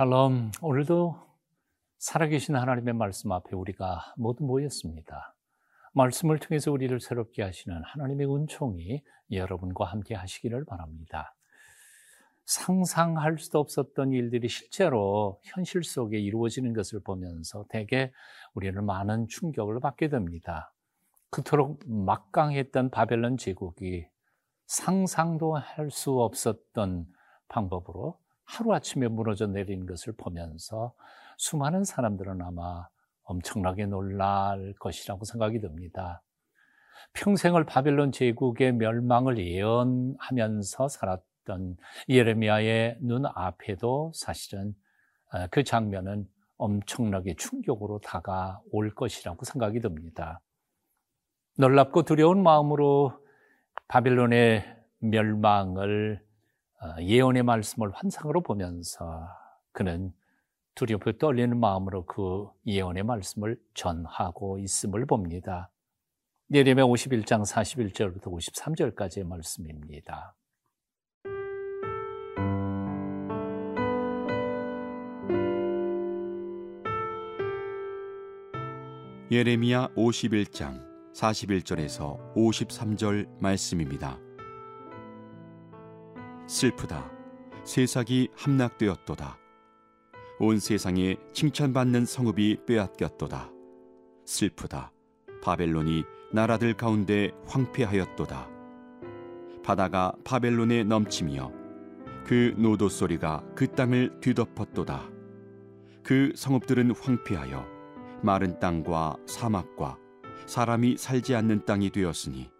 샬롬. 오늘도 살아계신 하나님의 말씀 앞에 우리가 모두 모였습니다. 말씀을 통해서 우리를 새롭게 하시는 하나님의 은총이 여러분과 함께 하시기를 바랍니다. 상상할 수도 없었던 일들이 실제로 현실 속에 이루어지는 것을 보면서 대개 우리는 많은 충격을 받게 됩니다. 그토록 막강했던 바벨론 제국이 상상도 할 수 없었던 방법으로 하루아침에 무너져 내리는 것을 보면서 수많은 사람들은 아마 엄청나게 놀랄 것이라고 생각이 듭니다. 평생을 바벨론 제국의 멸망을 예언하면서 살았던 예레미야의 눈 앞에도 사실은 어, 그 장면은 엄청나게 충격으로 다가올 것이라고 생각이 듭니다. 놀랍고 두려운 마음으로 바벨론의 멸망을 어, 예언의 말씀을 환상으로 보면서 그는 두렵고 떨리는 마음으로 그 예언의 말씀을 전하고 있음을 봅니다. 예레미야 51장 41절부터 53절까지의 말씀입니다. 예레미야 51장 41절에서 53절 말씀입니다. 슬프다. 세상이 함락되었도다. 온 세상에 칭찬받는 성읍이 빼앗겼도다. 슬프다. 바벨론이 나라들 가운데 황폐하였도다. 바다가 바벨론에 넘치며 그 노도 소리가 그 땅을 뒤덮었도다. 그 성읍들은 황폐하여 마른 땅과 사막과 사람이 살지 않는 땅이 되었으니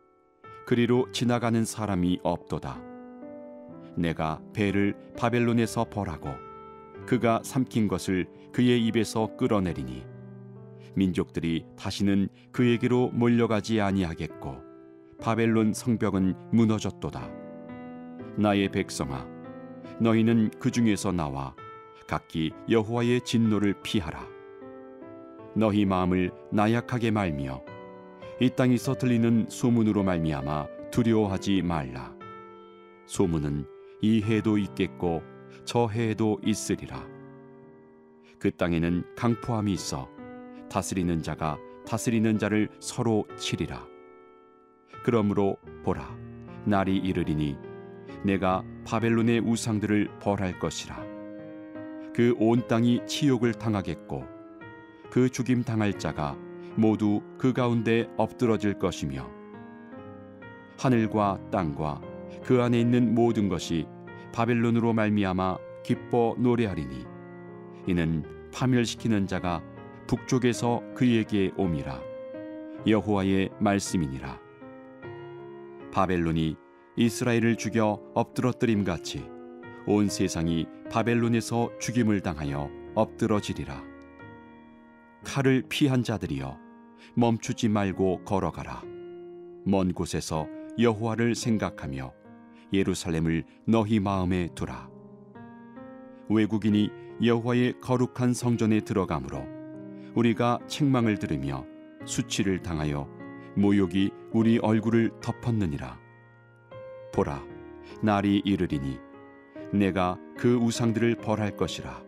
그리로 지나가는 사람이 없도다. 내가 배를 바벨론에서 벌하고 그가 삼킨 것을 그의 입에서 끌어내리니 민족들이 다시는 그에게로 몰려가지 아니하겠고 바벨론 성벽은 무너졌도다. 나의 백성아, 너희는 그 중에서 나와 각기 여호와의 진노를 피하라. 너희 마음을 나약하게 말며 이 땅에서 들리는 소문으로 말미암아 두려워하지 말라. 소문은 이 해도 있겠고 저 해에도 있으리라. 그 땅에는 강포함이 있어 다스리는 자가 다스리는 자를 서로 치리라. 그러므로 보라, 날이 이르리니 내가 바벨론의 우상들을 벌할 것이라. 그 온 땅이 치욕을 당하겠고 그 죽임 당할 자가 모두 그 가운데 엎드러질 것이며 하늘과 땅과 그 안에 있는 모든 것이 바벨론으로 말미암아 기뻐 노래하리니 이는 파멸시키는 자가 북쪽에서 그에게 옴이라. 여호와의 말씀이니라. 바벨론이 이스라엘을 죽여 엎드러뜨림 같이 온 세상이 바벨론에서 죽임을 당하여 엎드러지리라. 칼을 피한 자들이여 멈추지 말고 걸어가라. 먼 곳에서 여호와를 생각하며 예루살렘을 너희 마음에 두라. 외국인이 여호와의 거룩한 성전에 들어가므로 우리가 책망을 들으며 수치를 당하여 모욕이 우리 얼굴을 덮었느니라. 보라, 날이 이르리니 내가 그 우상들을 벌할 것이라.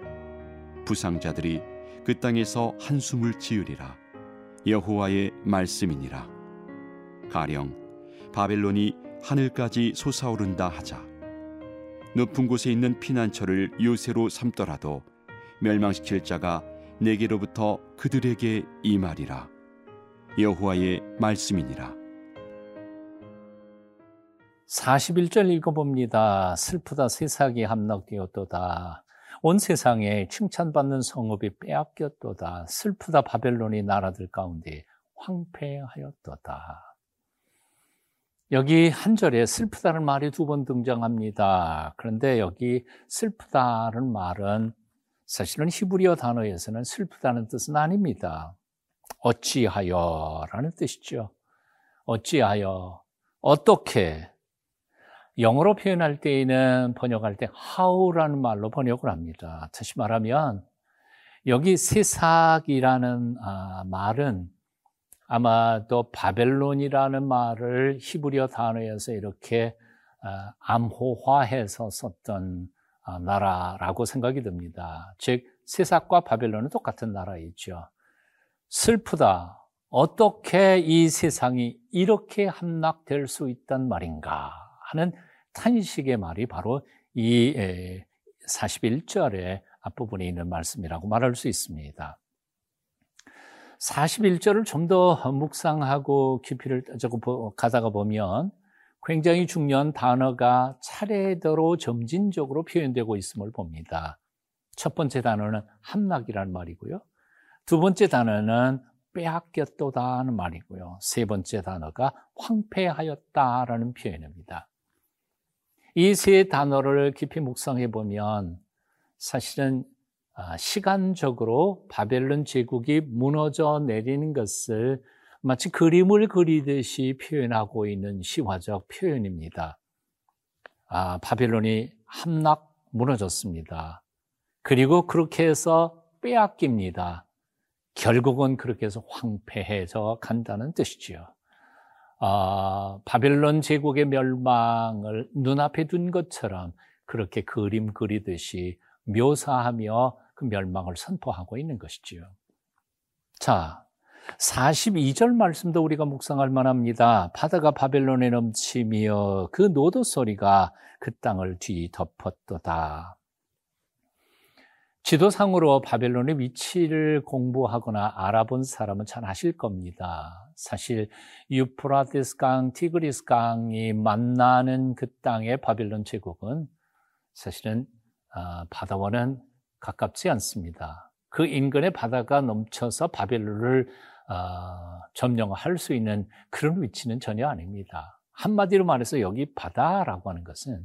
부상자들이 그 땅에서 한숨을 지으리라. 여호와의 말씀이니라. 가령 바벨론이 하늘까지 솟아오른다 하자. 높은 곳에 있는 피난처를 요새로 삼더라도 멸망시킬 자가 내게로부터 그들에게 임하리라. 여호와의 말씀이니라. 41절 읽어봅니다. 슬프다 세상이 함락되었도다. 온 세상에 칭찬받는 성읍이 빼앗겼도다. 슬프다 바벨론이 나라들 가운데 황폐하였도다. 여기 한 절에 슬프다는 말이 두 번 등장합니다. 그런데 여기 슬프다는 말은 사실은 히브리어 단어에서는 슬프다는 뜻은 아닙니다. 어찌하여 라는 뜻이죠. 어찌하여, 어떻게. 영어로 표현할 때에는 번역할 때 how라는 말로 번역을 합니다. 다시 말하면 여기 세삭이라는 아, 말은 아마 또 바벨론이라는 말을 히브리어 단어에서 이렇게 아, 암호화해서 썼던 아, 나라라고 생각이 듭니다. 즉 세삭과 바벨론은 똑같은 나라이죠. 슬프다. 어떻게 이 세상이 이렇게 함락될 수 있단 말인가 하는 탄식의 말이 바로 이 41절의 앞부분에 있는 말씀이라고 말할 수 있습니다. 41절을 좀 더 묵상하고 깊이를 가다가 보면 굉장히 중요한 단어가 차례대로 점진적으로 표현되고 있음을 봅니다. 첫 번째 단어는 함락이라는 말이고요. 두 번째 단어는 빼앗겼도다 하는 말이고요. 세 번째 단어가 황폐하였다 라는 표현입니다. 이 세 단어를 깊이 묵상해 보면 사실은 아, 시간적으로 바벨론 제국이 무너져 내리는 것을 마치 그림을 그리듯이 표현하고 있는 시화적 표현입니다. 아, 바벨론이 함락 무너졌습니다. 그리고 그렇게 해서 빼앗깁니다. 결국은 그렇게 해서 황폐해져 간다는 뜻이지요. 아, 바벨론 제국의 멸망을 눈앞에 둔 것처럼 그렇게 그림 그리듯이 묘사하며 그 멸망을 선포하고 있는 것이지요. 자, 42절 말씀도 우리가 묵상할 만합니다. 바다가 바벨론에 넘치며 그 노도 소리가 그 땅을 뒤덮었도다. 지도상으로 바벨론의 위치를 공부하거나 알아본 사람은 잘 아실 겁니다. 사실 유프라테스 강, 티그리스 강이 만나는 그 땅의 바벨론 제국은 사실은 아, 바다와는 가깝지 않습니다. 그 인근에 바다가 넘쳐서 바벨론을 아, 점령할 수 있는 그런 위치는 전혀 아닙니다. 한마디로 말해서 여기 바다라고 하는 것은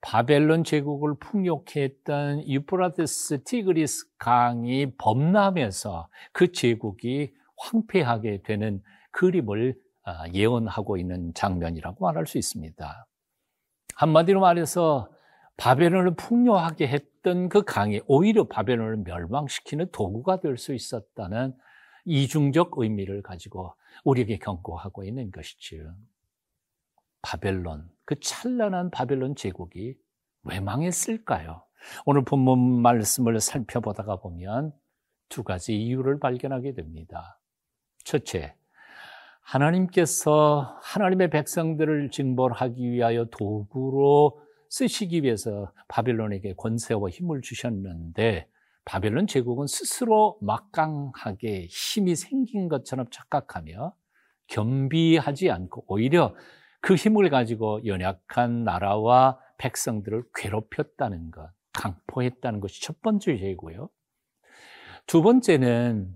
바벨론 제국을 풍요케했던 유프라테스 티그리스 강이 범람해서 그 제국이 황폐하게 되는 그림을 아, 예언하고 있는 장면이라고 말할 수 있습니다. 한마디로 말해서 바벨론을 풍요하게 했던 그 강이 오히려 바벨론을 멸망시키는 도구가 될 수 있었다는 이중적 의미를 가지고 우리에게 경고하고 있는 것이지요. 바벨론, 그 찬란한 바벨론 제국이 왜 망했을까요? 오늘 본문 말씀을 살펴보다가 보면 두 가지 이유를 발견하게 됩니다. 첫째, 하나님께서 하나님의 백성들을 징벌하기 위하여 도구로 쓰시기 위해서 바벨론에게 권세와 힘을 주셨는데 바벨론 제국은 스스로 막강하게 힘이 생긴 것처럼 착각하며 겸비하지 않고 오히려 그 힘을 가지고 연약한 나라와 백성들을 괴롭혔다는 것, 강포했다는 것이 첫 번째 예고요. 두 번째는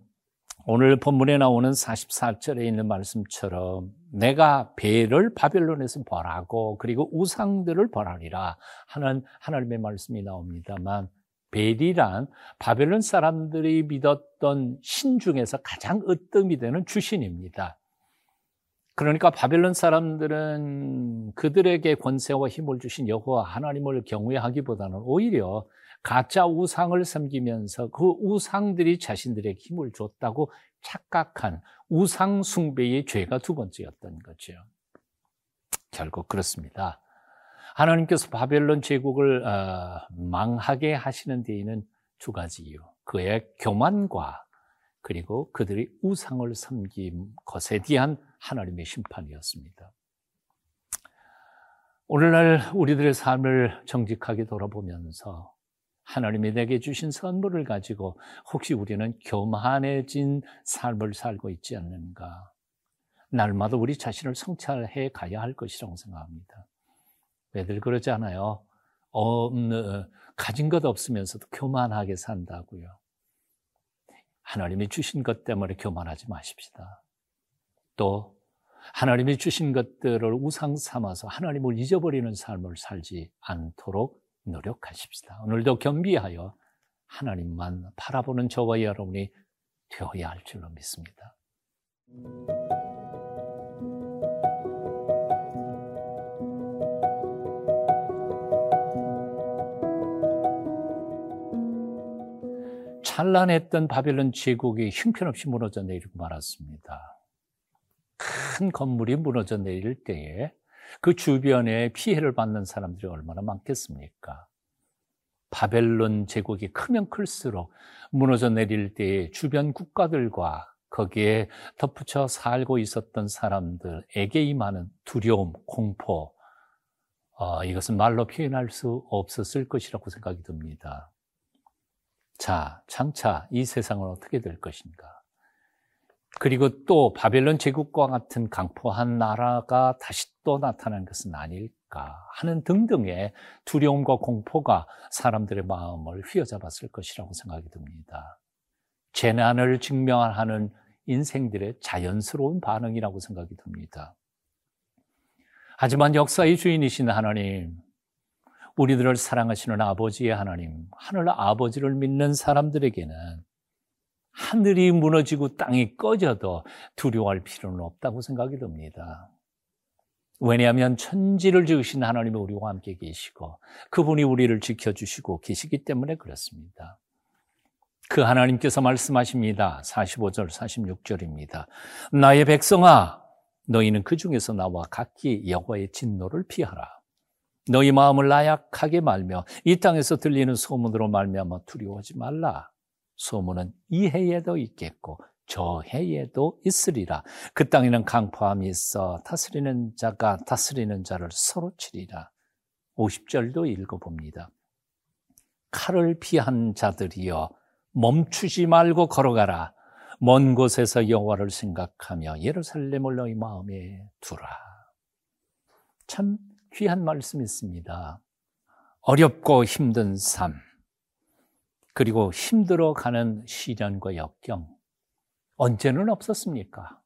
오늘 본문에 나오는 44절에 있는 말씀처럼 내가 배를 바벨론에서 벌하고 그리고 우상들을 벌하리라 하는 하나님의 말씀이 나옵니다만 벨이란 바벨론 사람들이 믿었던 신 중에서 가장 으뜸이 되는 주신입니다. 그러니까 바벨론 사람들은 그들에게 권세와 힘을 주신 여호와 하나님을 경외하기보다는 오히려 가짜 우상을 섬기면서 그 우상들이 자신들에게 힘을 줬다고 착각한 우상 숭배의 죄가 두 번째였던 거죠. 결국 그렇습니다. 하나님께서 바벨론 제국을 어, 망하게 하시는 데에는 두 가지 이유. 그의 교만과 그리고 그들이 우상을 섬긴 것에 대한 하나님의 심판이었습니다. 오늘날 우리들의 삶을 정직하게 돌아보면서 하나님이 내게 주신 선물을 가지고 혹시 우리는 교만해진 삶을 살고 있지 않는가? 날마다 우리 자신을 성찰해 가야 할 것이라고 생각합니다. 왜들 그러지 않아요? 어, 가진 것 없으면서도 교만하게 산다고요. 하나님이 주신 것 때문에 교만하지 마십시다. 또 하나님이 주신 것들을 우상 삼아서 하나님을 잊어버리는 삶을 살지 않도록 노력하십시다. 오늘도 겸비하여 하나님만 바라보는 저와 여러분이 되어야 할 줄로 믿습니다. 찬란했던 바벨론 제국이 형편없이 무너져 내리고 말았습니다. 큰 건물이 무너져 내릴 때에 그 주변에 피해를 받는 사람들이 얼마나 많겠습니까? 바벨론 제국이 크면 클수록 무너져 내릴 때 주변 국가들과 거기에 덧붙여 살고 있었던 사람들에게 임하는 두려움, 공포, 어, 이것은 말로 표현할 수 없었을 것이라고 생각이 듭니다. 자, 장차 이 세상은 어떻게 될 것인가? 그리고 또 바벨론 제국과 같은 강포한 나라가 다시 또 나타난 것은 아닐까 하는 등등의 두려움과 공포가 사람들의 마음을 휘어잡았을 것이라고 생각이 듭니다. 재난을 증명하는 인생들의 자연스러운 반응이라고 생각이 듭니다. 하지만 역사의 주인이신 하나님, 우리들을 사랑하시는 아버지의 하나님, 하늘 아버지를 믿는 사람들에게는 하늘이 무너지고 땅이 꺼져도 두려워할 필요는 없다고 생각이 듭니다. 왜냐하면 천지를 지으신 하나님이 우리와 함께 계시고 그분이 우리를 지켜주시고 계시기 때문에 그렇습니다. 그 하나님께서 말씀하십니다. 45절, 46절입니다. 나의 백성아, 너희는 그 중에서 나와 각기 여호와의 진노를 피하라. 너희 마음을 나약하게 말며 이 땅에서 들리는 소문으로 말미암아 두려워하지 말라. 소문은 이 해에도 있겠고 저 해에도 있으리라. 그 땅에는 강포함이 있어 다스리는 자가 다스리는 자를 서로 치리라. 50절도 읽어봅니다. 칼을 피한 자들이여 멈추지 말고 걸어가라. 먼 곳에서 여호와를 생각하며 예루살렘을 너희 마음에 두라. 참 귀한 말씀이 있습니다. 어렵고 힘든 삶, 그리고 힘들어 가는 시련과 역경, 언제는 없었습니까?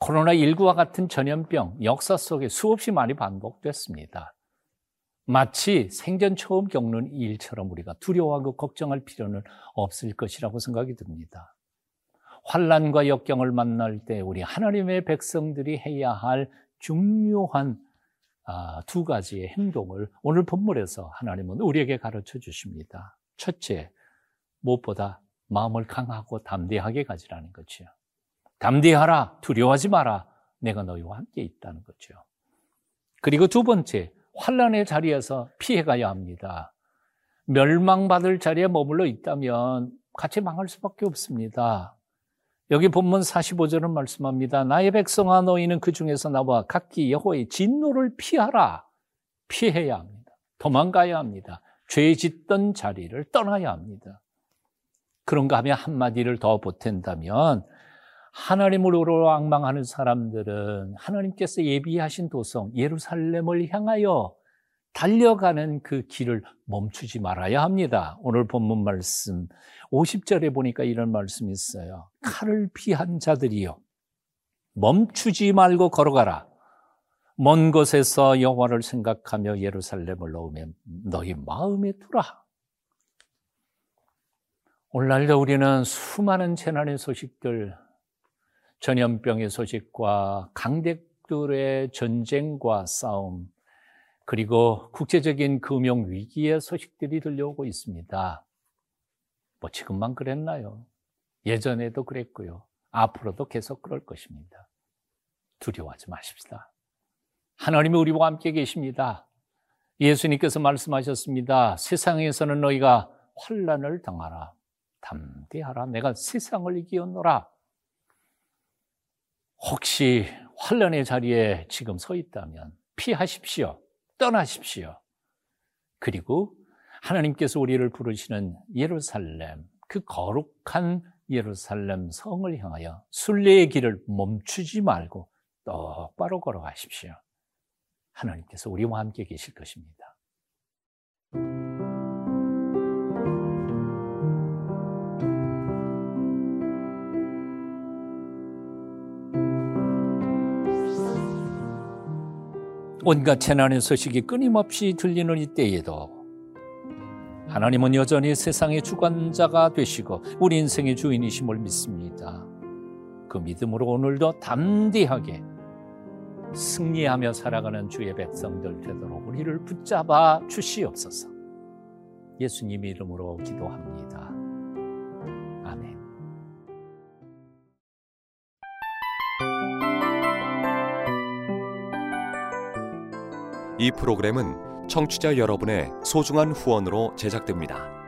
코로나19와 같은 전염병, 역사 속에 수없이 많이 반복됐습니다. 마치 생전 처음 겪는 일처럼 우리가 두려워하고 걱정할 필요는 없을 것이라고 생각이 듭니다. 환란과 역경을 만날 때 우리 하나님의 백성들이 해야 할 중요한 아, 두 가지의 행동을 오늘 본문에서 하나님은 우리에게 가르쳐 주십니다. 첫째, 무엇보다 마음을 강하고 담대하게 가지라는 거죠. 담대하라, 두려워하지 마라. 내가 너희와 함께 있다는 거죠. 그리고 두 번째, 환란의 자리에서 피해가야 합니다. 멸망받을 자리에 머물러 있다면 같이 망할 수밖에 없습니다. 여기 본문 45절은 말씀합니다. 나의 백성아 너희는 그 중에서 나와 각기 여호와의 진노를 피하라. 피해야 합니다. 도망가야 합니다. 죄 짓던 자리를 떠나야 합니다. 그런가 하면 한마디를 더 보탠다면 하나님으로 왕망하는 사람들은 하나님께서 예비하신 도성 예루살렘을 향하여 달려가는 그 길을 멈추지 말아야 합니다. 오늘 본문 말씀 50절에 보니까 이런 말씀이 있어요. 칼을 피한 자들이요. 멈추지 말고 걸어가라. 먼 곳에서 여호와를 생각하며 예루살렘을 넣으면 너희 마음에 두라. 오늘날도 우리는 수많은 재난의 소식들, 전염병의 소식과 강대들의 전쟁과 싸움, 그리고 국제적인 금융 위기의 소식들이 들려오고 있습니다. 뭐 지금만 그랬나요? 예전에도 그랬고요. 앞으로도 계속 그럴 것입니다. 두려워하지 마십시다. 하나님이 우리와 함께 계십니다. 예수님께서 말씀하셨습니다. 세상에서는 너희가 환란을 당하라. 담대하라. 내가 세상을 이기었노라. 혹시 환란의 자리에 지금 서 있다면 피하십시오. 떠나십시오. 그리고 하나님께서 우리를 부르시는 예루살렘, 그 거룩한 예루살렘 성을 향하여 순례의 길을 멈추지 말고 똑바로 걸어가십시오. 하나님께서 우리와 함께 계실 것입니다. 온갖 재난의 소식이 끊임없이 들리는 이때에도 하나님은 여전히 세상의 주관자가 되시고 우리 인생의 주인이심을 믿습니다. 그 믿음으로 오늘도 담대하게 승리하며 살아가는 주의 백성들 되도록 우리를 붙잡아 주시옵소서. 예수님 이름으로 기도합니다. 아멘. 이 프로그램은 청취자 여러분의 소중한 후원으로 제작됩니다.